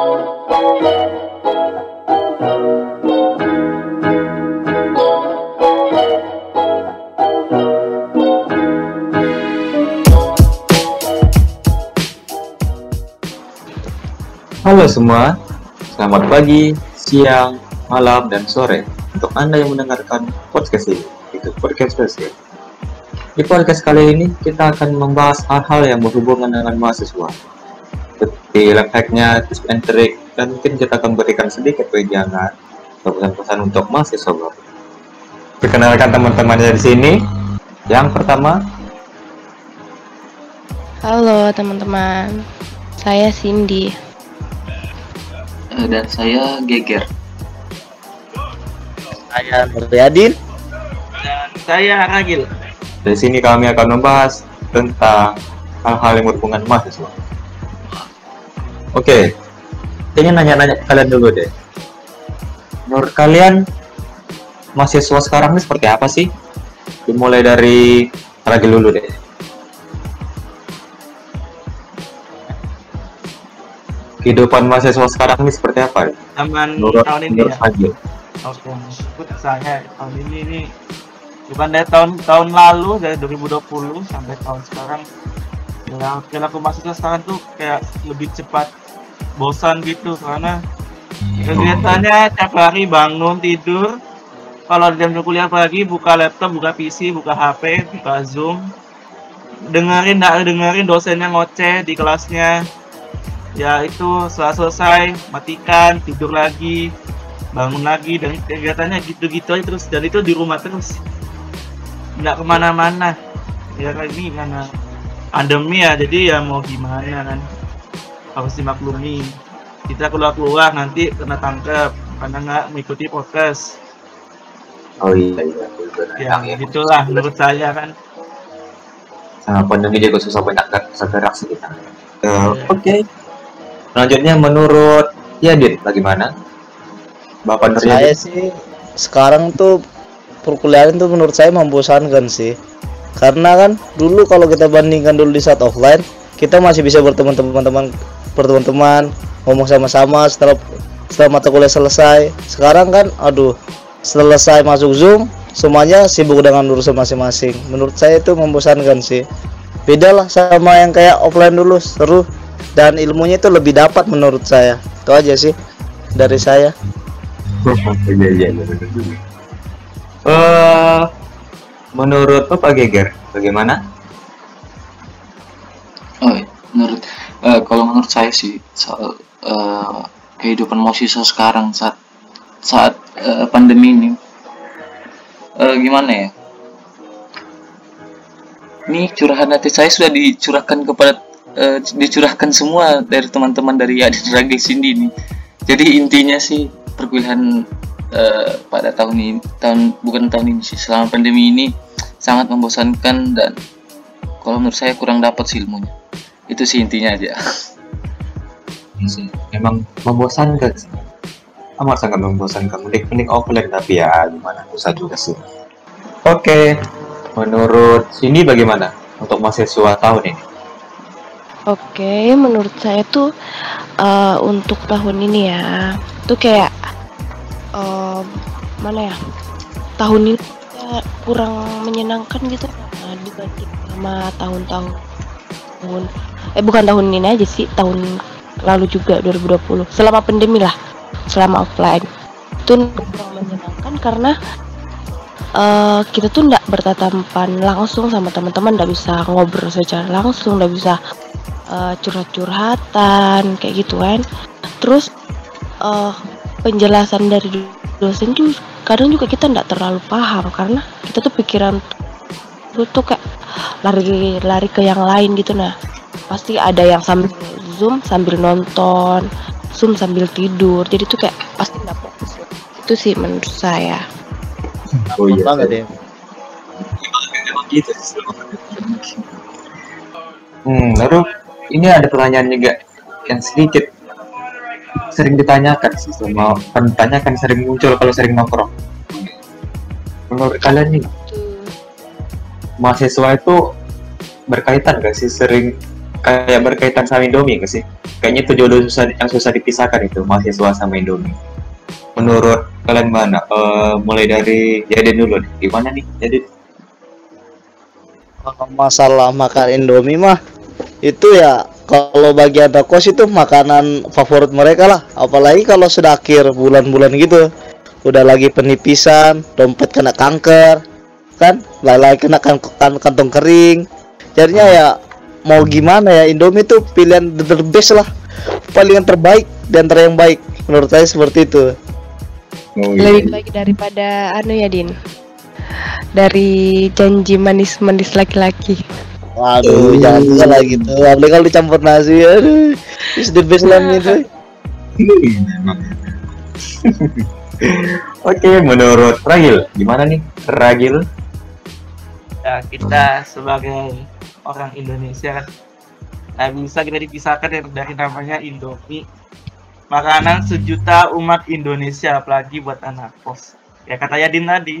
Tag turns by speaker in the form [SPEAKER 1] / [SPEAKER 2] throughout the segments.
[SPEAKER 1] Halo semua, selamat pagi, siang, malam, dan sore untuk Anda yang mendengarkan podcast ini, itu podcast spesial. Di podcast kali ini, kita akan membahas hal-hal yang berhubungan dengan mahasiswa. Seperti life hack-nya, tips and trick, dan mungkin kita akan berikan sedikit wejangan atau pesan-pesan untuk mahasiswa baru. Perkenalkan teman-temannya di sini. Yang pertama,
[SPEAKER 2] Halo teman-teman, saya Cindy.
[SPEAKER 3] Eh, dan saya Geger.
[SPEAKER 4] Saya Nuryadin.
[SPEAKER 5] dan saya Ragil.
[SPEAKER 1] Di sini kami akan membahas tentang hal-hal yang berhubungan mahasiswa. Oke, ingin nanya-nanya ke kalian dulu deh. Menurut kalian, mahasiswa sekarang ini seperti apa sih? Dimulai dari Ragil dulu deh. Kehidupan mahasiswa sekarang ini seperti apa?
[SPEAKER 5] Zaman
[SPEAKER 1] Menurut,
[SPEAKER 5] tahun ini
[SPEAKER 1] menurut
[SPEAKER 5] ya.
[SPEAKER 1] Ragil.
[SPEAKER 5] Saya tahun ini ini bukan dari tahun tahun lalu dari 2020 sampai tahun sekarang. Ya, perilaku mahasiswa sekarang tuh kayak lebih cepat bosan gitu karena kegiatannya tiap hari bangun tidur. Kalau jam kuliah pagi buka laptop buka PC buka HP buka Zoom. Dengerin nggak dengerin dosennya ngoceh di kelasnya. Ya itu setelah selesai matikan tidur lagi bangun lagi. Dan kegiatannya gitu-gitu aja terus. Dan itu di rumah terus. Nggak ke mana-mana. Ya kayak ini karena pandemi ya jadi ya mau gimana kan harus dimaklumi kita keluar-keluar nanti kena tangkap karena nggak mengikuti prokes
[SPEAKER 1] Oh iya, iya.
[SPEAKER 5] ya
[SPEAKER 1] Yang
[SPEAKER 5] gitulah menurut saya kan
[SPEAKER 1] sama pandemi juga susah banyak sih kita. Eh,
[SPEAKER 5] Iya.
[SPEAKER 1] Oke. Selanjutnya menurut Yadin bagaimana? Bapak
[SPEAKER 4] Saya
[SPEAKER 1] Nuryadin?
[SPEAKER 4] sih sekarang tuh perkuliahan tuh menurut saya membosankan sih. Karena kan dulu kalau kita bandingkan dulu di saat offline, kita masih bisa bertemu teman-teman berteman-teman, ngomong sama-sama setelah setelah mata kuliah selesai. Sekarang kan aduh, selesai masuk Zoom, semuanya sibuk dengan urusan masing-masing. Menurut saya itu membosankan sih. Beda lah sama yang kayak offline dulu, seru dan ilmunya itu lebih dapat menurut saya. Itu aja sih dari saya.
[SPEAKER 1] Iya iya iya. Eh, menurut Bapak Geger bagaimana?
[SPEAKER 3] Oh, menurut eh, kalau menurut saya sih eh, kehidupan mahasiswa sekarang saat saat eh, pandemi ini eh, gimana ya? Ini curahan hati saya sudah dicurahkan kepada eh, dicurahkan semua dari teman-teman dari Adit Ragil Cindy ini. Jadi intinya sih perkuliahan eh, pada tahun ini tahun bukan tahun ini sih selama pandemi ini sangat membosankan dan kalau menurut saya kurang dapat sih ilmunya itu sih intinya aja
[SPEAKER 1] Iya sih, Memang membosankan sih. Amat sangat membosankan. Mending-mending offline tapi ya gimana susah juga sih. Oke, menurut sini bagaimana untuk mahasiswa tahun ini?
[SPEAKER 2] Oke, menurut saya tuh eh, untuk tahun ini ya, tuh kayak eh, mana ya? Tahun ini kayak kurang menyenangkan gitu nah, dibanding sama tahun-tahun tahun eh bukan tahun ini aja sih, tahun lalu juga 2020. Selama pandemi lah, selama offline. Itu kurang menyenangkan karena eh, kita tuh nggak bertatapan langsung sama teman-teman, nggak bisa ngobrol secara langsung, nggak bisa eh, curhat-curhatan kayak gitu kan terus eh, penjelasan dari dosen tuh kadang juga kita nggak terlalu paham karena kita tuh pikiran tuh tuh kayak lari lari ke yang lain gitu nah pasti ada yang sambil zoom sambil nonton zoom sambil tidur jadi tuh kayak pasti nggak fokus itu sih menurut saya
[SPEAKER 1] Oh
[SPEAKER 4] banget ya.
[SPEAKER 1] Gitu. Hmm, lalu ini ada pertanyaan juga yang sedikit sering ditanyakan sih sama ditanyakan sering muncul kalau sering nongkrong. Menurut kalian nih mahasiswa itu berkaitan gak sih sering kayak berkaitan sama Indomie nggak sih? Kayaknya itu jodoh susah yang susah dipisahkan itu mahasiswa sama Indomie. Menurut kalian mana? Eh, mulai dari Jaden dulu nih. Gimana nih?
[SPEAKER 4] Kalau masalah makan Indomie mah itu ya kalau bagi anak kos itu makanan favorit mereka lah apalagi kalau sudah akhir bulan-bulan gitu udah lagi penipisan dompet kena kanker kan? Lagi kena kan, kan- kantong kering. Jadinya ya mau gimana ya Indomie tuh pilihan the the best lah. Paling yang terbaik dan antara yang baik. Menurut saya seperti itu.
[SPEAKER 1] Oh,
[SPEAKER 2] Lebih baik daripada anu ya Din. Dari janji manis-manis laki-laki.
[SPEAKER 4] waduh jangan juga lah gitu. Apalagi kalau dicampur nasi aduh. It's the best lah itu
[SPEAKER 1] Oke, menurut Ragil, gimana nih? Ragil?
[SPEAKER 5] Ya kita sebagai orang Indonesia. Nggak bisa kita dipisahkan dari, dari namanya Indomie makanan sejuta umat Indonesia apalagi buat anak kos. Ya kata Yadin tadi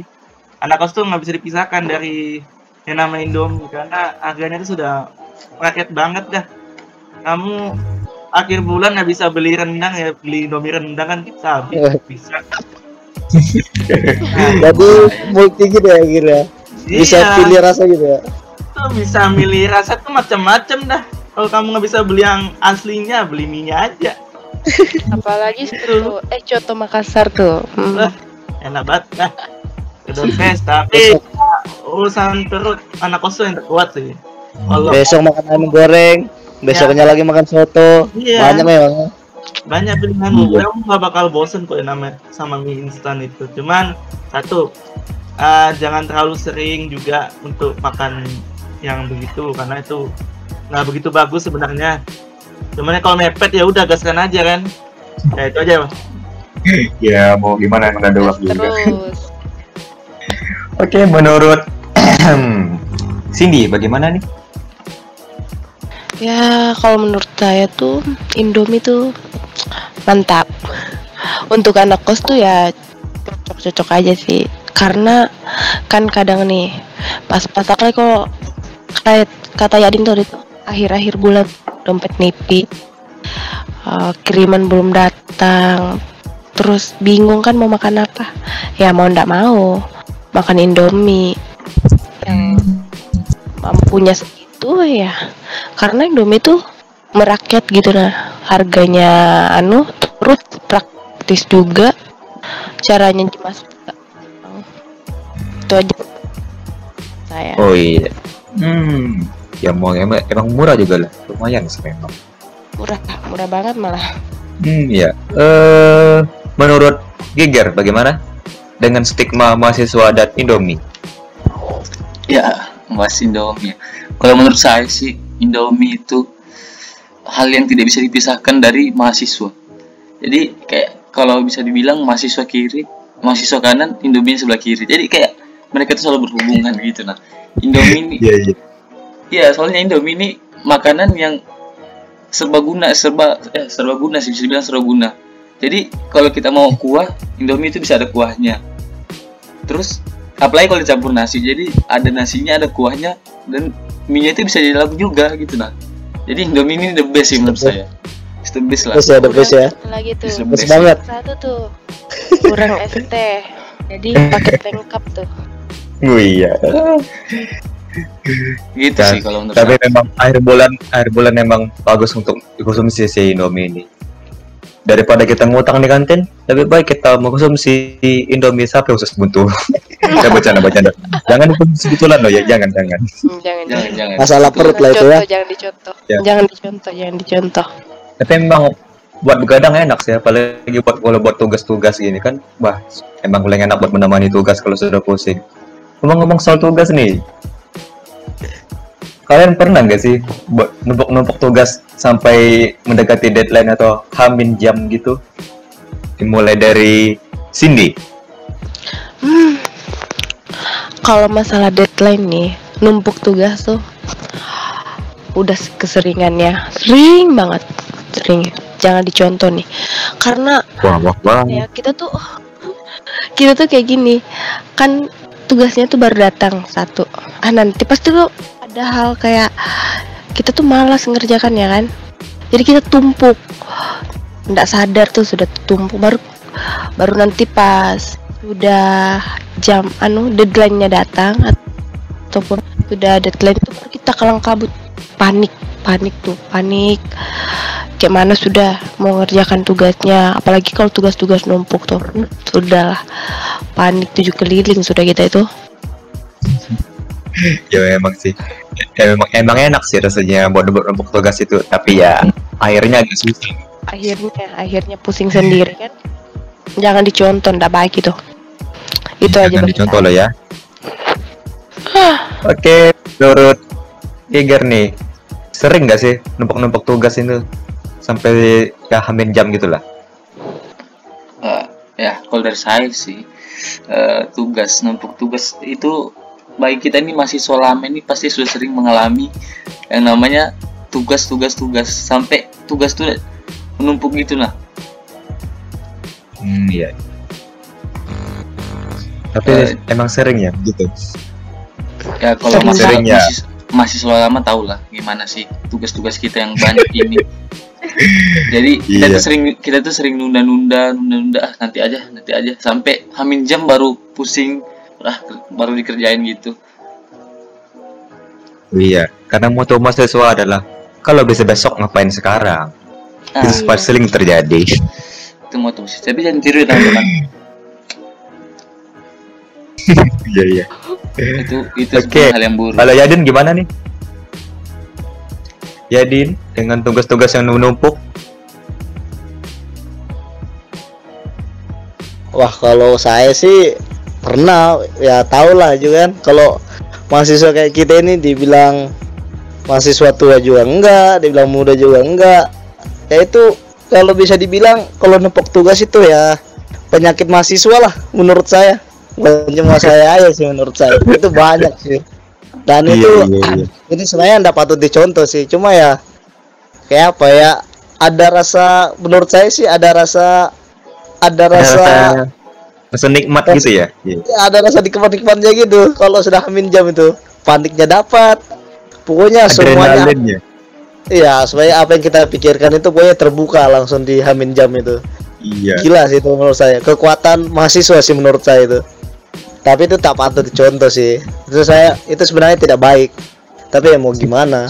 [SPEAKER 5] anak kos tuh nggak bisa dipisahkan dari yang namanya Indomie karena harganya itu sudah rakyat banget dah. Kamu akhir bulan nggak bisa beli rendang ya beli Indomie rendang kan habis bisa.
[SPEAKER 4] Jadi multi gitu ya kira bisa
[SPEAKER 5] Iya.
[SPEAKER 4] pilih rasa gitu ya?
[SPEAKER 5] Tuh bisa milih rasa tuh macam-macam dah. Kalau kamu nggak bisa beli yang aslinya beli minyak aja.
[SPEAKER 2] Apalagi tuh eh coto Makassar tuh. Hmm.
[SPEAKER 5] Lah, enak banget dah. Udah best tapi urusan perut anak kos tuh yang terkuat sih. Kalau
[SPEAKER 4] besok makan ayam goreng besoknya lagi makan soto.
[SPEAKER 5] Iya.
[SPEAKER 4] banyak memang.
[SPEAKER 5] Banyak pilihan.
[SPEAKER 1] Iya.
[SPEAKER 5] kamu nggak bakal bosen kok yang namanya sama mie instan itu. Cuman satu eh, jangan terlalu sering juga untuk makan yang begitu karena itu nggak begitu bagus sebenarnya cuman ya kalau mepet ya udah gaskan aja kan ya itu aja Bang.
[SPEAKER 1] Ya, mau gimana yang ada waktu juga. Oke, menurut Cindy, bagaimana nih?
[SPEAKER 2] ya kalau menurut saya tuh Indomie tuh mantap. Untuk anak kos tuh ya cocok-cocok aja sih. Karena kan kadang nih pas pasaknya kok kayak kata Yadin tuh akhir-akhir bulan dompet nipis eh, kiriman belum datang. Terus bingung kan mau makan apa? Ya mau ndak mau makan indomie. Yang mampunya segitu ya karena indomie tuh merakyat gitu nah. Harganya anu terus praktis juga. Caranya dimasak. Itu aja saya
[SPEAKER 1] Oh iya. Hmm, ya mau emang, emang murah juga lah. Lumayan sih memang.
[SPEAKER 2] murah murah banget malah
[SPEAKER 1] Hmm, ya. Eh, menurut Giger bagaimana dengan stigma mahasiswa dan Indomie?
[SPEAKER 3] ya mas Indomie kalau menurut saya sih Indomie itu hal yang tidak bisa dipisahkan dari mahasiswa jadi kayak kalau bisa dibilang mahasiswa kiri mahasiswa kanan Indomie sebelah kiri jadi kayak mereka tuh selalu berhubungan gitu nah Indomie ini
[SPEAKER 1] Iya, iya.
[SPEAKER 3] Iya, soalnya Indomie ini makanan yang serba guna, serba eh serba guna sih bisa dibilang serba guna. Jadi kalau kita mau kuah, Indomie itu bisa ada kuahnya. Terus apalagi kalau dicampur nasi, jadi ada nasinya, ada kuahnya dan mie itu bisa jadi lauk juga gitu nah. Jadi Indomie ini the best sih menurut saya. It's the best lah.
[SPEAKER 4] Terus ya the best ya
[SPEAKER 2] lagi tuh
[SPEAKER 4] Best
[SPEAKER 3] best.
[SPEAKER 4] banget
[SPEAKER 2] satu tuh kurang ST jadi paket lengkap tuh
[SPEAKER 1] Oh iya.
[SPEAKER 3] Gitu
[SPEAKER 1] Dan-
[SPEAKER 3] sih kalau menurut
[SPEAKER 1] Tapi
[SPEAKER 3] saya.
[SPEAKER 1] memang akhir bulan akhir bulan memang bagus untuk dikonsumsi si Indomie ini. Daripada kita ngutang di kantin, lebih baik kita mengkonsumsi Indomie sapi khusus buntu. Saya bercanda bercanda. Jangan dikonsumsi betulan loh ya, jangan jangan.
[SPEAKER 2] Jangan
[SPEAKER 3] Jangan jangan.
[SPEAKER 4] masalah perut lah itu ya
[SPEAKER 2] jangan dicontoh
[SPEAKER 1] Ya.
[SPEAKER 2] jangan dicontoh jangan dicontoh
[SPEAKER 1] Tapi memang buat begadang enak sih, apalagi buat kalau buat tugas-tugas gini kan, wah emang paling enak buat menemani tugas kalau sudah pusing. Ngomong-ngomong soal tugas nih, kalian pernah nggak sih buat numpuk-numpuk tugas sampai mendekati deadline atau hamin jam gitu? Dimulai dari Cindy.
[SPEAKER 2] Hmm. Kalau masalah deadline nih, numpuk tugas tuh udah keseringan ya, sering banget, sering. Jangan dicontoh nih, karena
[SPEAKER 1] Wah, wah, wah.
[SPEAKER 2] ya kita tuh kita tuh kayak gini, kan tugasnya tuh baru datang satu. Ah nanti pasti tuh ada hal kayak kita tuh malas ngerjakannya kan? Jadi kita tumpuk. Nggak sadar tuh sudah tumpuk. Baru baru nanti pas sudah jam anu deadline-nya datang ataupun sudah deadline itu kita kalang kabut. Panik panik tuh panik. Kayak mana sudah mau ngerjakan tugasnya apalagi kalau tugas-tugas numpuk tuh. Sudah lah panik tujuh keliling sudah kita itu.
[SPEAKER 1] Ya memang sih. Ya, memang emang enak sih rasanya buat numpuk tugas itu tapi ya akhirnya agak susah.
[SPEAKER 2] Akhirnya akhirnya pusing sendiri kan? Jangan dicontoh ndak baik itu. Itu aja
[SPEAKER 1] jangan dicontoh lah ya oke menurut Tiger nih sering nggak sih numpuk-numpuk tugas itu? Sampai ya hamin jam gitu lah
[SPEAKER 3] Eh, ya kalau dari saya sih eh, tugas numpuk tugas itu bagi kita ini mahasiswa lama ini pasti sudah sering mengalami yang namanya tugas-tugas tugas sampai tugas tuh menumpuk gitu lah
[SPEAKER 1] hmm iya. Tapi
[SPEAKER 3] Eh.
[SPEAKER 1] emang sering ya gitu
[SPEAKER 3] ya kalau mahasiswa,
[SPEAKER 1] sering ya.
[SPEAKER 3] mahasiswa, mahasiswa lama tahu lah gimana sih tugas-tugas kita yang banyak ini. Jadi kita
[SPEAKER 1] Iya.
[SPEAKER 3] tuh sering kita tuh sering nunda-nunda nunda-nunda ah, nanti aja nanti aja. Sampai hamin jam baru pusing ah baru dikerjain gitu.
[SPEAKER 1] Iya karena moto mahasiswa adalah kalau bisa besok ngapain sekarang?
[SPEAKER 3] Nah,
[SPEAKER 1] itu pasti sering terjadi.
[SPEAKER 3] Itu moto sih tapi jangan tiru ya teman-teman
[SPEAKER 1] iya iya
[SPEAKER 3] itu itu
[SPEAKER 1] Oke.
[SPEAKER 3] sebenarnya hal yang buruk
[SPEAKER 1] Kalau Yadin gimana nih? Yadin dengan tugas-tugas yang menumpuk
[SPEAKER 4] Wah kalau saya sih pernah ya tau lah juga kan kalau mahasiswa kayak kita ini dibilang mahasiswa tua juga enggak, dibilang muda juga enggak. Ya itu kalau bisa dibilang kalau nepok tugas itu ya penyakit mahasiswa lah menurut saya. Bukan cuma saya aja sih menurut saya. Itu banyak sih. Dan
[SPEAKER 1] Iya,
[SPEAKER 4] itu
[SPEAKER 1] iya, iya.
[SPEAKER 4] ini sebenarnya enggak patut dicontoh sih. Cuma ya kayak apa ya? Ada rasa menurut saya sih ada rasa ada rasa
[SPEAKER 1] rasa nikmat
[SPEAKER 4] Rasa-
[SPEAKER 1] gitu ya. Iya.
[SPEAKER 4] ya, ada rasa nikmat-nikmatnya gitu kalau sudah hamin jam itu paniknya dapat pokoknya semuanya iya supaya apa yang kita pikirkan itu pokoknya terbuka langsung di hamin jam itu
[SPEAKER 1] Iya.
[SPEAKER 4] gila sih itu menurut saya kekuatan mahasiswa sih menurut saya itu tapi itu tak patut dicontoh sih itu saya itu sebenarnya tidak baik tapi ya mau gimana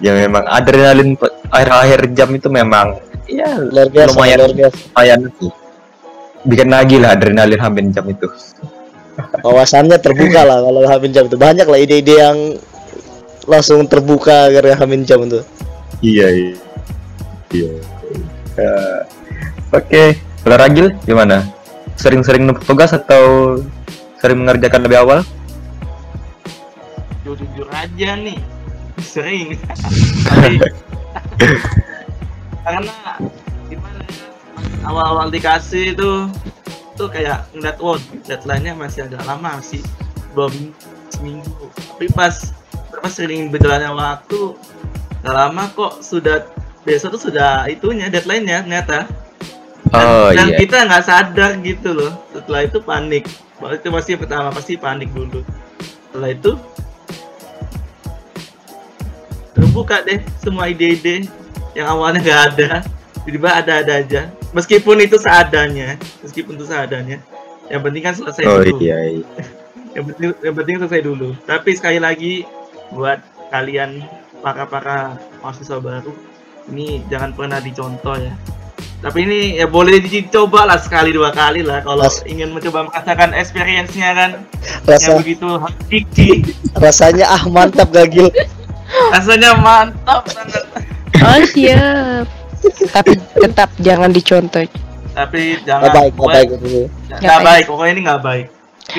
[SPEAKER 1] Ya memang adrenalin akhir-akhir jam itu memang ya
[SPEAKER 4] luar biasa
[SPEAKER 1] lumayan
[SPEAKER 4] luar biasa
[SPEAKER 1] lumayan sih. Bikin lagi lah adrenalin hamin jam itu.
[SPEAKER 4] wawasannya terbuka lah kalau hamin jam itu banyak lah ide-ide yang langsung terbuka gara hamin jam itu
[SPEAKER 1] Iya iya. Iya. Eh, Oke, kalau Ragil gimana? Sering-sering numpuk tugas atau sering mengerjakan lebih awal?
[SPEAKER 5] jujur aja nih. Sering. Karena gimana ya awal-awal dikasih itu tuh kayak ngeliat oh deadline-nya masih agak lama sih minggu seminggu. Tapi pas pas sering berjalannya waktu gak lama kok sudah besok tuh sudah itunya deadline-nya ternyata
[SPEAKER 1] Oh
[SPEAKER 5] dan
[SPEAKER 1] iya.
[SPEAKER 5] kita nggak sadar gitu loh. Setelah itu panik. Itu pasti pertama pasti panik dulu. Setelah itu terbuka deh semua ide-ide yang awalnya nggak ada. Tiba-tiba ada-ada aja. Meskipun itu seadanya. Meskipun itu seadanya. Yang penting kan selesai
[SPEAKER 1] Oh
[SPEAKER 5] dulu.
[SPEAKER 1] iya. iya.
[SPEAKER 5] yang penting yang penting selesai dulu. Tapi sekali lagi buat kalian para para mahasiswa baru ini jangan pernah dicontoh ya tapi ini ya boleh dicoba lah sekali dua kali lah kalau
[SPEAKER 4] Mas-
[SPEAKER 5] ingin mencoba merasakan experience-nya kan?
[SPEAKER 4] Rasa
[SPEAKER 5] yang begitu hakiki
[SPEAKER 4] rasanya ah mantap gagil.
[SPEAKER 5] Rasanya mantap banget.
[SPEAKER 2] Oh siap. Tapi tetap jangan dicontoh.
[SPEAKER 5] Tapi jangan
[SPEAKER 4] baik nggak
[SPEAKER 5] pokoknya-
[SPEAKER 4] baik itu
[SPEAKER 5] nggak
[SPEAKER 2] Nggak
[SPEAKER 5] baik. pokoknya ini nggak baik.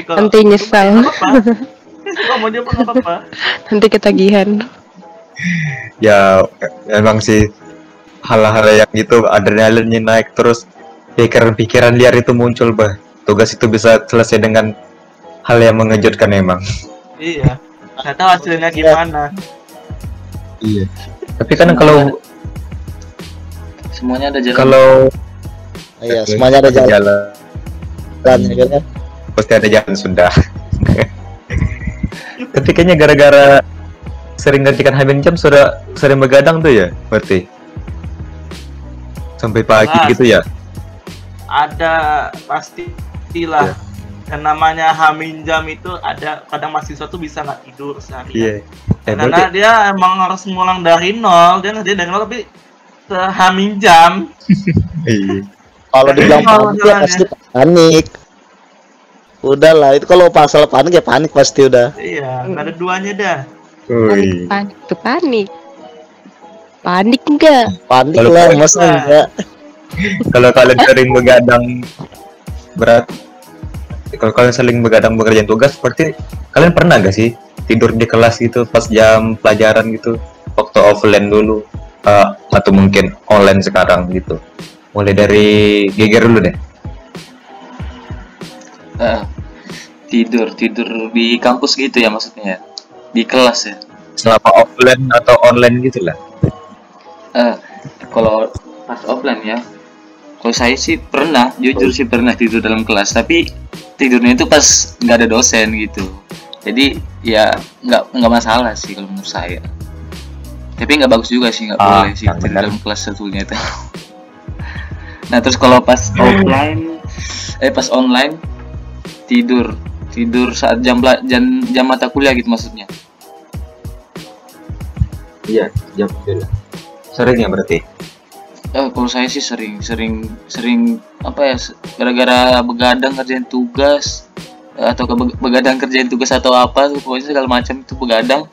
[SPEAKER 5] Kalau-
[SPEAKER 2] nanti nyesal
[SPEAKER 5] mau coba nggak apa-apa.
[SPEAKER 2] Nanti ketagihan.
[SPEAKER 1] Ya emang sih hal-hal yang gitu adrenalinnya naik terus pikiran-pikiran liar itu muncul bah. Tugas itu bisa selesai dengan hal yang mengejutkan emang.
[SPEAKER 5] iya nggak tahu hasilnya gimana
[SPEAKER 1] Iya. Tapi kan kalau
[SPEAKER 3] semuanya ada jalan
[SPEAKER 1] kalau
[SPEAKER 4] iya semuanya ada jalan
[SPEAKER 1] jalan
[SPEAKER 4] jalan ya kan
[SPEAKER 1] pasti ada jalan sudah. Tapi kayaknya gara-gara sering gantikan Hamin jam sudah sering begadang tuh ya berarti sampai pagi
[SPEAKER 5] Jelas.
[SPEAKER 1] gitu ya
[SPEAKER 5] ada pasti
[SPEAKER 1] Iya.
[SPEAKER 5] lah yang namanya hamin jam itu ada kadang mahasiswa tuh bisa nggak tidur seharian
[SPEAKER 1] iya eh,
[SPEAKER 5] karena
[SPEAKER 1] berarti
[SPEAKER 5] dia emang harus ngulang dari nol dia dia dari nol tapi sehamin jam
[SPEAKER 1] iya.
[SPEAKER 4] Kalau dibilang
[SPEAKER 5] Kalau
[SPEAKER 4] panik ya pasti panik. Udah lah, itu kalau pasal panik ya panik pasti udah.
[SPEAKER 5] iya nggak ada duanya dah
[SPEAKER 1] Wih.
[SPEAKER 2] panik tuh panik panik enggak
[SPEAKER 4] Panik
[SPEAKER 1] Kalau
[SPEAKER 4] lah, masa
[SPEAKER 5] lah.
[SPEAKER 4] enggak?
[SPEAKER 1] kalau kalian sering begadang berat kalau kalian sering begadang bekerjaan tugas seperti kalian pernah gak sih tidur di kelas gitu pas jam pelajaran gitu waktu offline dulu Eh, atau mungkin online sekarang gitu mulai dari geger dulu deh
[SPEAKER 3] Eh, tidur tidur di kampus gitu ya maksudnya ya? di kelas ya
[SPEAKER 1] selama offline atau online gitu lah
[SPEAKER 3] Eh, kalau pas offline ya kalau saya sih pernah jujur sih pernah tidur dalam kelas tapi tidurnya itu pas nggak ada dosen gitu. Jadi ya nggak nggak masalah sih kalau menurut saya. Tapi nggak bagus juga sih nggak
[SPEAKER 1] Ah,
[SPEAKER 3] boleh sih tidur dalam kelas sebetulnya itu. Nah terus kalau pas offline eh pas online tidur tidur saat jam jam jam mata kuliah gitu maksudnya?
[SPEAKER 1] Iya jam dulu sering ya berarti
[SPEAKER 3] Eh, kalau saya sih sering sering sering apa ya gara-gara begadang kerjain tugas eh, atau ke begadang kerjain tugas atau apa pokoknya segala macam itu begadang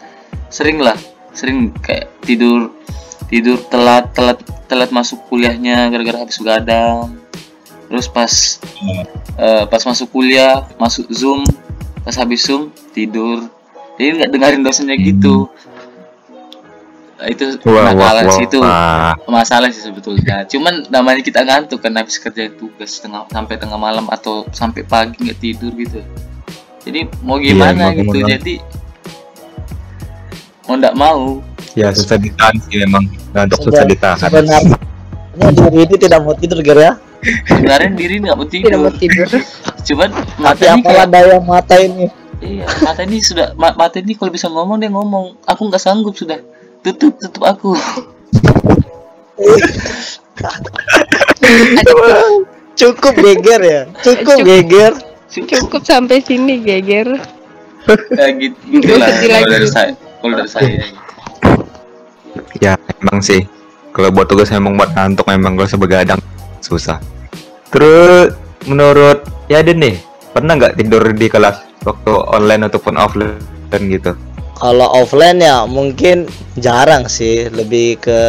[SPEAKER 3] sering lah. Sering kayak tidur tidur telat telat telat masuk kuliahnya gara-gara habis begadang. Terus pas eh, pas masuk kuliah masuk zoom pas habis zoom tidur. Jadi nggak dengerin dosennya gitu Itu nakalan sih itu
[SPEAKER 1] wah.
[SPEAKER 3] masalah sih sebetulnya. Cuman namanya kita ngantuk kan habis kerjain tugas tengah sampai tengah malam atau sampai pagi nggak tidur gitu. Jadi mau
[SPEAKER 1] Iya,
[SPEAKER 3] gimana
[SPEAKER 1] mau
[SPEAKER 3] gitu.
[SPEAKER 1] gimana.
[SPEAKER 3] jadi mau nggak mau.
[SPEAKER 1] Ya susah ditahan sih memang. Ngantuk susah ditahan.
[SPEAKER 4] Sebenarnya diri ini tidak mau tidur Ger ya.
[SPEAKER 3] sebenarnya diri nggak mau
[SPEAKER 2] tidak
[SPEAKER 3] tidur
[SPEAKER 2] mau tidur.
[SPEAKER 3] Cuman
[SPEAKER 4] Tapi
[SPEAKER 3] mata ini
[SPEAKER 4] apalah
[SPEAKER 3] kayak
[SPEAKER 4] daya mata ini.
[SPEAKER 3] iya mata ini sudah ma- mata ini kalau bisa ngomong dia ngomong. Aku nggak sanggup sudah tutup tutup aku
[SPEAKER 4] Cukup geger ya. Cukup
[SPEAKER 2] Cukup.
[SPEAKER 4] geger.
[SPEAKER 2] cukup sampai sini geger
[SPEAKER 3] ya, gitu, gitu lah kalau
[SPEAKER 2] lagi.
[SPEAKER 3] dari saya kalau dari saya
[SPEAKER 1] ya emang sih kalau buat tugas memang buat ngantuk memang kalau sebegadang susah terus menurut ya nih pernah nggak tidur di kelas waktu online ataupun offline gitu
[SPEAKER 4] Kalau offline ya mungkin jarang sih, lebih ke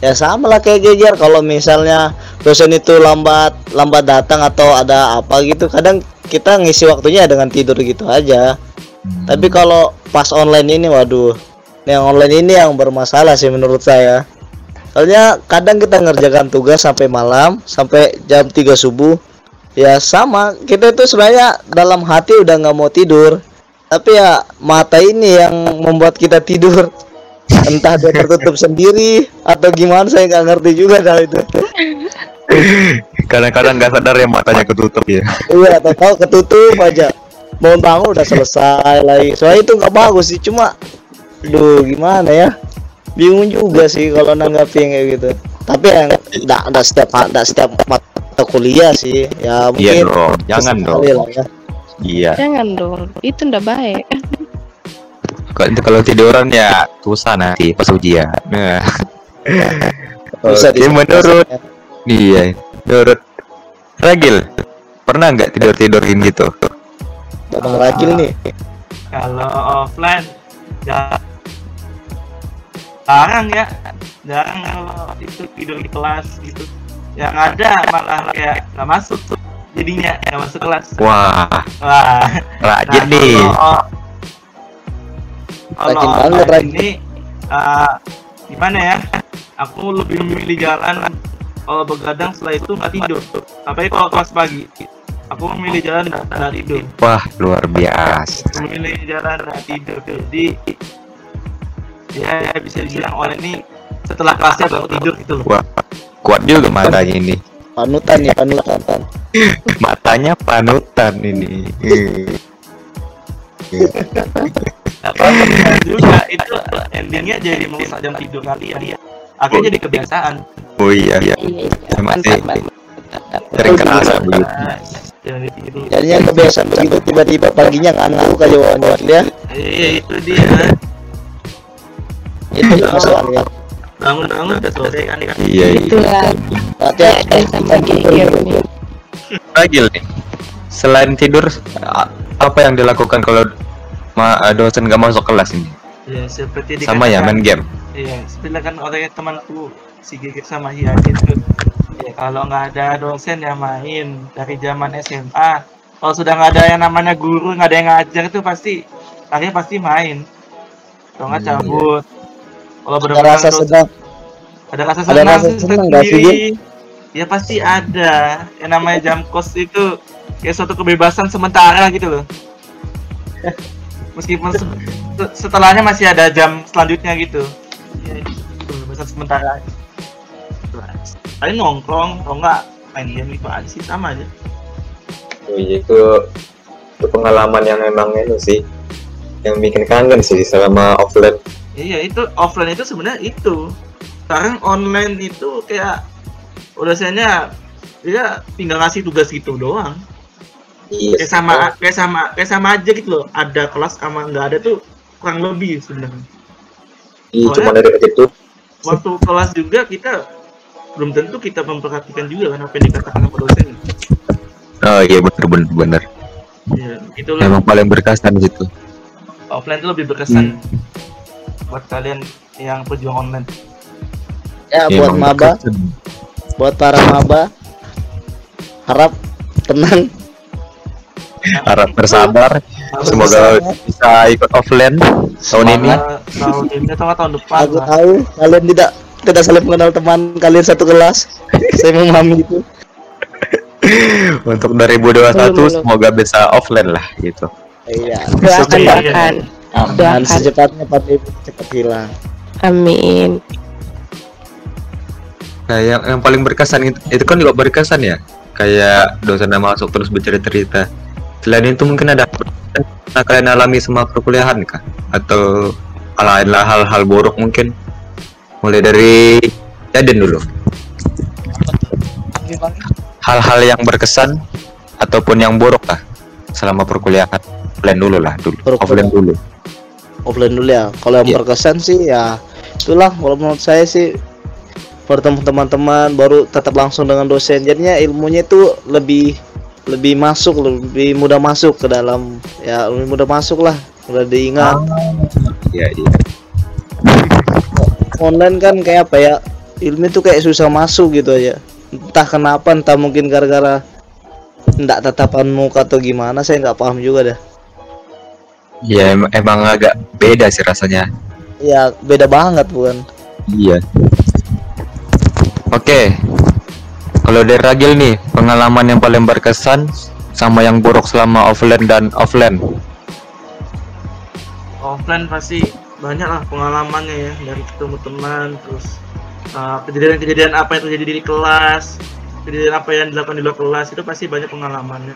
[SPEAKER 4] ya sama lah kayak geger. Kalau misalnya dosen itu lambat lambat datang atau ada apa gitu kadang kita ngisi waktunya dengan tidur gitu aja. Tapi kalau pas online ini waduh yang online ini yang bermasalah sih menurut saya. Soalnya kadang kita ngerjakan tugas sampai malam sampai jam 3 subuh. Ya sama kita itu sebenarnya dalam hati udah nggak mau tidur tapi ya mata ini yang membuat kita tidur. Entah dia tertutup sendiri atau gimana saya nggak ngerti juga dah itu.
[SPEAKER 1] Kadang-kadang nggak sadar ya matanya ketutup ya.
[SPEAKER 4] Iya atau tahu ketutup aja. Bangun bangun udah selesai lagi. Soalnya itu nggak bagus sih cuma duh gimana ya? Bingung juga sih kalau nanggapi yang kayak gitu. Tapi yang nggak setiap nggak setiap mata kuliah sih.
[SPEAKER 1] Iya
[SPEAKER 4] ya mungkin
[SPEAKER 1] dong jangan dong.
[SPEAKER 4] ya.
[SPEAKER 1] Iya.
[SPEAKER 2] Jangan dong itu ndak baik.
[SPEAKER 1] Kalau- kalau tiduran ya susah nanti pas ujian. Nah.
[SPEAKER 4] Bisa
[SPEAKER 1] Oke, menurut iya. Menurut Ragil pernah nggak tidur tidurin gitu
[SPEAKER 4] Bang Ragil nih.
[SPEAKER 5] Kalau offline ya jarang ya. Jarang kalau itu tidur di kelas gitu. Yang ada malah kayak nggak masuk tuh jadinya nggak masuk kelas.
[SPEAKER 1] Wah.
[SPEAKER 5] Wah.
[SPEAKER 1] Rajin
[SPEAKER 5] nah,
[SPEAKER 1] nih.
[SPEAKER 5] kalau- kalau
[SPEAKER 4] Rajin banget, rajin.
[SPEAKER 5] ini eh, gimana ya? Aku lebih memilih jalan. Kalau begadang setelah itu nggak tidur. Apalagi kalau kelas pagi aku memilih jalan nggak tidur.
[SPEAKER 1] Wah luar biasa.
[SPEAKER 5] Memilih jalan nggak tidur. Jadi ya, ya bisa dibilang orang ini setelah kelasnya baru tidur gitu. Loh
[SPEAKER 1] wah kuat juga matanya ini
[SPEAKER 4] panutan nih panutan
[SPEAKER 1] matanya panutan ini.
[SPEAKER 5] Apa juga. Itu endingnya jadi merusak jam tidur kalian akhirnya jadi kebiasaan.
[SPEAKER 1] Oh iya iya.
[SPEAKER 2] Iya, iya.
[SPEAKER 1] Emang
[SPEAKER 2] Mantap,
[SPEAKER 1] sih.
[SPEAKER 2] mantap.
[SPEAKER 1] sering kerasa begitu.
[SPEAKER 4] Jadinya kebiasaan begitu. Tiba-tiba paginya ngantuk aja wanit ya
[SPEAKER 5] iya itu dia.
[SPEAKER 4] Itu masalahnya
[SPEAKER 5] bangun-bangun udah sore kan kan
[SPEAKER 1] iya iya
[SPEAKER 4] berarti
[SPEAKER 2] Eh, sama geger nih.
[SPEAKER 1] Selain tidur apa yang dilakukan kalau ma dosen nggak masuk kelas ini
[SPEAKER 5] ya seperti
[SPEAKER 1] sama ya main game
[SPEAKER 5] Iya, seperti kan orangnya temanku si Gigit sama Hiatin tuh. Ya kalau nggak ada dosen yang main dari zaman SMA. Kalau sudah nggak ada yang namanya guru, nggak ada yang ngajar itu pasti akhirnya pasti main. Kalau nggak
[SPEAKER 1] Hmm,
[SPEAKER 5] cabut. Kalau
[SPEAKER 4] ada
[SPEAKER 5] benar-benar
[SPEAKER 4] rasa sedang
[SPEAKER 5] ada rasa
[SPEAKER 4] ada
[SPEAKER 5] senang,
[SPEAKER 4] rasa senang nggak sih,
[SPEAKER 5] sendiri. Ya pasti ada. Yang namanya jam kos itu kayak suatu kebebasan sementara gitu loh. Meskipun se- se- setelahnya masih ada jam selanjutnya gitu. Ya, itu kebebasan sementara. Paling nongkrong, kalau nggak main game itu aja sih sama aja.
[SPEAKER 1] Oh iya, itu itu pengalaman yang emang itu sih yang bikin kangen sih selama offline
[SPEAKER 5] Iya itu offline itu sebenarnya itu. Sekarang online itu kayak dosennya dia tinggal ngasih tugas gitu doang.
[SPEAKER 1] iya
[SPEAKER 5] kayak sama kayak sama kayak sama aja gitu loh. Ada kelas sama nggak ada tuh kurang lebih sebenarnya.
[SPEAKER 1] Iya cuma dari itu
[SPEAKER 5] waktu kelas juga kita belum tentu kita memperhatikan juga kan apa yang dikatakan sama dosen.
[SPEAKER 1] Oh iya bener bener bener.
[SPEAKER 5] Ya itulah.
[SPEAKER 1] Emang paling berkesan situ.
[SPEAKER 5] Offline itu lebih berkesan buat kalian yang pejuang online.
[SPEAKER 4] Ya
[SPEAKER 1] Iya,
[SPEAKER 4] buat maba. buat para maba. Harap tenang.
[SPEAKER 1] Harap bersabar. Semoga bisa ikut offline tahun ini.
[SPEAKER 5] tahun ini atau tahun depan
[SPEAKER 4] aku
[SPEAKER 5] lah.
[SPEAKER 4] tahu kalian tidak tidak saling mengenal teman kalian satu kelas. Saya memahami itu.
[SPEAKER 1] Untuk 2021
[SPEAKER 2] Belum, belum.
[SPEAKER 1] semoga bisa offline lah gitu.
[SPEAKER 4] Iya.
[SPEAKER 2] Doakan,
[SPEAKER 5] Iya.
[SPEAKER 2] doakan.
[SPEAKER 4] Dan
[SPEAKER 2] Doakan.
[SPEAKER 4] secepatnya pandemi cepat hilang
[SPEAKER 2] Amin.
[SPEAKER 1] Nah, yang, yang paling berkesan itu, itu kan juga berkesan ya. Kayak dosen yang masuk terus bercerita-cerita. Selain itu mungkin ada yang kalian alami sama perkuliahan kah? Atau hal lain lah hal-hal buruk mungkin? Mulai dari Yaden dulu. Hal-hal yang berkesan ataupun yang buruk kah selama perkuliahan? Offline dulu lah dulu.
[SPEAKER 4] Perkuliahan.
[SPEAKER 1] Offline dulu.
[SPEAKER 4] Offline dulu ya. Kalau yang
[SPEAKER 1] Iya.
[SPEAKER 4] berkesan sih ya itulah. Kalau menurut saya sih bertemu teman-teman baru tetap langsung dengan dosen. Jadinya ilmunya itu lebih lebih masuk lebih mudah masuk ke dalam ya lebih mudah masuk lah. Mudah diingat.
[SPEAKER 1] Iya, iya.
[SPEAKER 4] online kan kayak apa ya ilmu itu kayak susah masuk gitu aja. Entah kenapa entah mungkin gara-gara enggak tatapan muka atau gimana saya nggak paham juga dah
[SPEAKER 1] Ya em- emang agak beda sih rasanya.
[SPEAKER 4] ya beda banget bukan
[SPEAKER 1] Iya. Oke. Kalau dari Ragil nih, pengalaman yang paling berkesan sama yang buruk selama offline dan offline.
[SPEAKER 5] offline pasti banyak lah pengalamannya ya dari ketemu teman terus uh, kejadian-kejadian apa yang terjadi di kelas kejadian apa yang dilakukan di luar kelas itu pasti banyak pengalamannya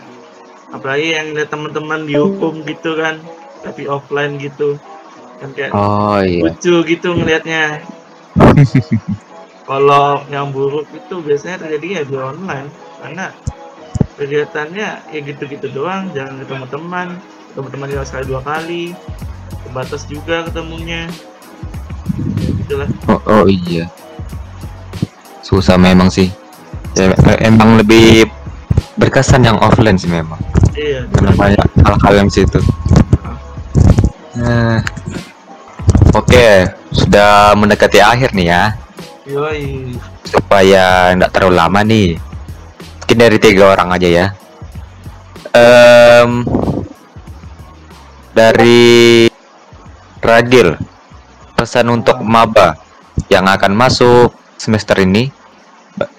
[SPEAKER 5] apalagi yang lihat teman-teman dihukum gitu kan tapi offline gitu kan kayak
[SPEAKER 1] Oh iya.
[SPEAKER 5] lucu gitu ngelihatnya kalau yang buruk itu biasanya terjadi ya di online karena kegiatannya ya gitu-gitu doang jangan ketemu teman ketemu teman ya sekali dua kali terbatas juga ketemunya ya, gitulah
[SPEAKER 1] Oh, oh iya. Susah memang sih. Ya, emang lebih berkesan yang offline sih memang.
[SPEAKER 5] iya
[SPEAKER 1] Karena banyak hal-hal yang situ. Nah, Oke, sudah mendekati akhir nih ya.
[SPEAKER 5] yoi.
[SPEAKER 1] Supaya nggak terlalu lama nih. Mungkin dari tiga orang aja ya. Em, dari Ragil pesan untuk maba yang akan masuk semester ini ba-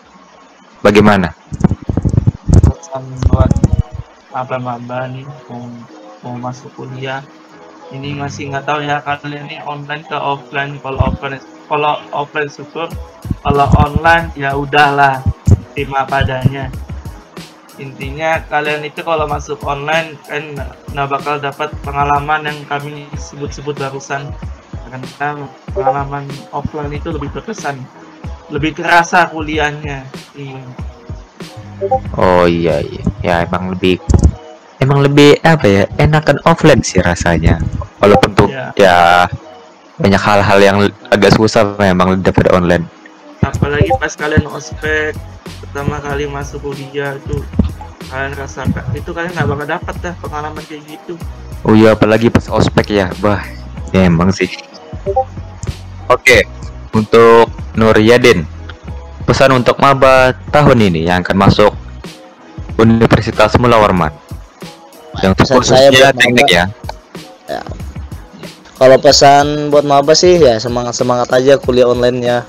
[SPEAKER 1] bagaimana?
[SPEAKER 5] Pesan buat maba-maba nih mau mau masuk kuliah ini masih nggak tahu ya kalian ini online ke offline? Kalau offline kalau offline syukur kalau online ya udahlah terima padanya. Intinya kalian itu kalau masuk online kan nggak bakal dapat pengalaman yang kami sebut-sebut barusan. Karena pengalaman offline itu lebih berkesan lebih kerasa kuliahnya. Iya.
[SPEAKER 1] Oh iya iya. Ya emang lebih emang lebih apa ya? Enakan offline sih rasanya. Walaupun tuh
[SPEAKER 5] Iya.
[SPEAKER 1] ya banyak hal-hal yang agak susah memang daripada online.
[SPEAKER 5] apalagi pas kalian ospek pertama kali masuk kuliah itu kalian rasakan itu kalian nggak bakal dapat dah pengalaman kayak gitu
[SPEAKER 1] Oh iya apalagi pas ospek ya. Bah, ya emang sih. Oke, untuk Nur Yadin. Pesan untuk maba tahun ini yang akan masuk Universitas Mula Warman. Yang
[SPEAKER 4] Pesan saya buat
[SPEAKER 1] teknik
[SPEAKER 4] maba-
[SPEAKER 1] ya.
[SPEAKER 4] Kalau pesan buat maba sih ya semangat semangat aja kuliah online-nya.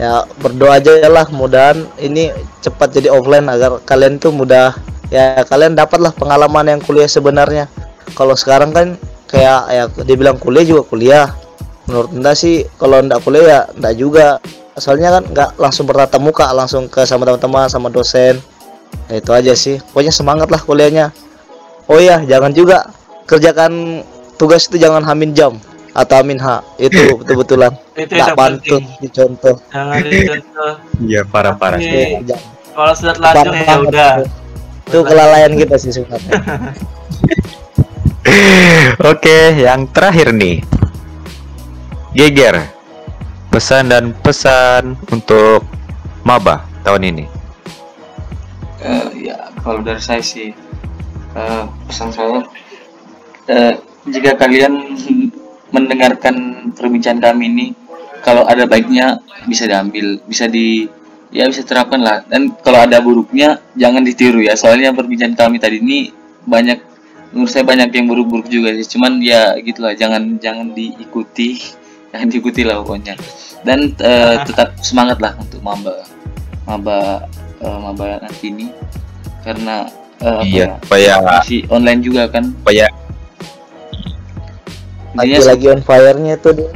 [SPEAKER 4] Ya berdoa aja lah mudahan ini cepat jadi offline agar kalian tuh mudah ya kalian dapatlah pengalaman yang kuliah sebenarnya. Kalau sekarang kan kayak ya dibilang kuliah juga kuliah. Menurut Anda sih kalau ndak kuliah ya ndak juga. Soalnya kan nggak langsung bertatap muka langsung ke sama teman-teman sama dosen. Ya, itu aja sih. Pokoknya semangat lah kuliahnya. Oh iya, jangan juga kerjakan tugas itu jangan hamin jam atau hamin H. Itu betul-betulan
[SPEAKER 5] itu
[SPEAKER 4] nggak
[SPEAKER 5] yang
[SPEAKER 4] pantun dicontoh.
[SPEAKER 5] jangan dicontoh
[SPEAKER 1] Iya parah-parah.
[SPEAKER 4] Jangan.
[SPEAKER 5] kalau sudah telanjur ya udah.
[SPEAKER 4] Itu kelalaian kita sih sebenarnya.
[SPEAKER 1] Oke, yang terakhir nih. Geger. Pesan dan pesan untuk maba tahun ini.
[SPEAKER 3] Eh, ya kalau dari saya sih eh, pesan saya eh, jika kalian mendengarkan perbincangan kami ini kalau ada baiknya bisa diambil bisa di ya bisa terapkan lah. Dan kalau ada buruknya jangan ditiru ya. Soalnya perbincangan kami tadi ini banyak menurut saya banyak yang buruk-buruk juga sih. Cuman ya gitulah jangan jangan diikuti jangan diikuti lah pokoknya. Dan eh, tetap semangat lah untuk maba maba eh, maba nanti ini karena apa
[SPEAKER 1] Iya,
[SPEAKER 3] ya,
[SPEAKER 1] supaya
[SPEAKER 3] masih online juga kan
[SPEAKER 1] supaya
[SPEAKER 3] intinya
[SPEAKER 4] Lagi-lagi on fire-nya tuh dia.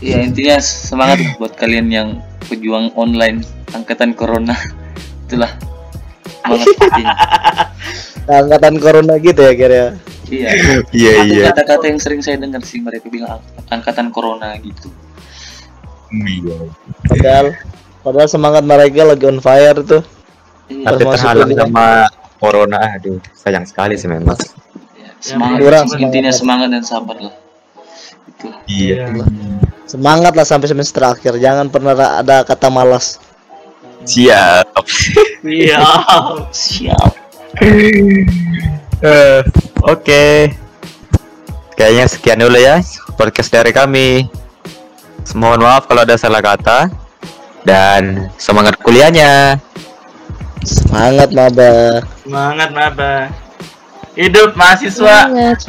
[SPEAKER 3] ya intinya semangat lah buat kalian yang pejuang online angkatan corona itulah semangat intinya
[SPEAKER 4] angkatan corona gitu ya kira.
[SPEAKER 3] iya
[SPEAKER 1] iya
[SPEAKER 3] Satu
[SPEAKER 1] iya.
[SPEAKER 3] kata-kata yang sering saya dengar sih mereka bilang angkatan corona gitu
[SPEAKER 1] Iya.
[SPEAKER 4] Padahal padahal semangat mereka lagi on fire tuh.
[SPEAKER 3] iya
[SPEAKER 1] Tapi terhalang sama corona, aduh sayang sekali sih memang.
[SPEAKER 3] ya, semangat
[SPEAKER 4] kurang
[SPEAKER 3] intinya
[SPEAKER 4] semangat.
[SPEAKER 3] semangat dan sabar lah itulah
[SPEAKER 1] Iya.
[SPEAKER 4] Semangat lah sampai semester akhir. Jangan pernah ada kata malas.
[SPEAKER 1] Siap.
[SPEAKER 5] iya
[SPEAKER 3] siap
[SPEAKER 1] Eh, Oke. Kayaknya sekian dulu ya podcast dari kami. Mohon maaf kalau ada salah kata. Dan semangat kuliahnya.
[SPEAKER 4] Semangat maba.
[SPEAKER 5] semangat maba hidup mahasiswa
[SPEAKER 2] Semangat.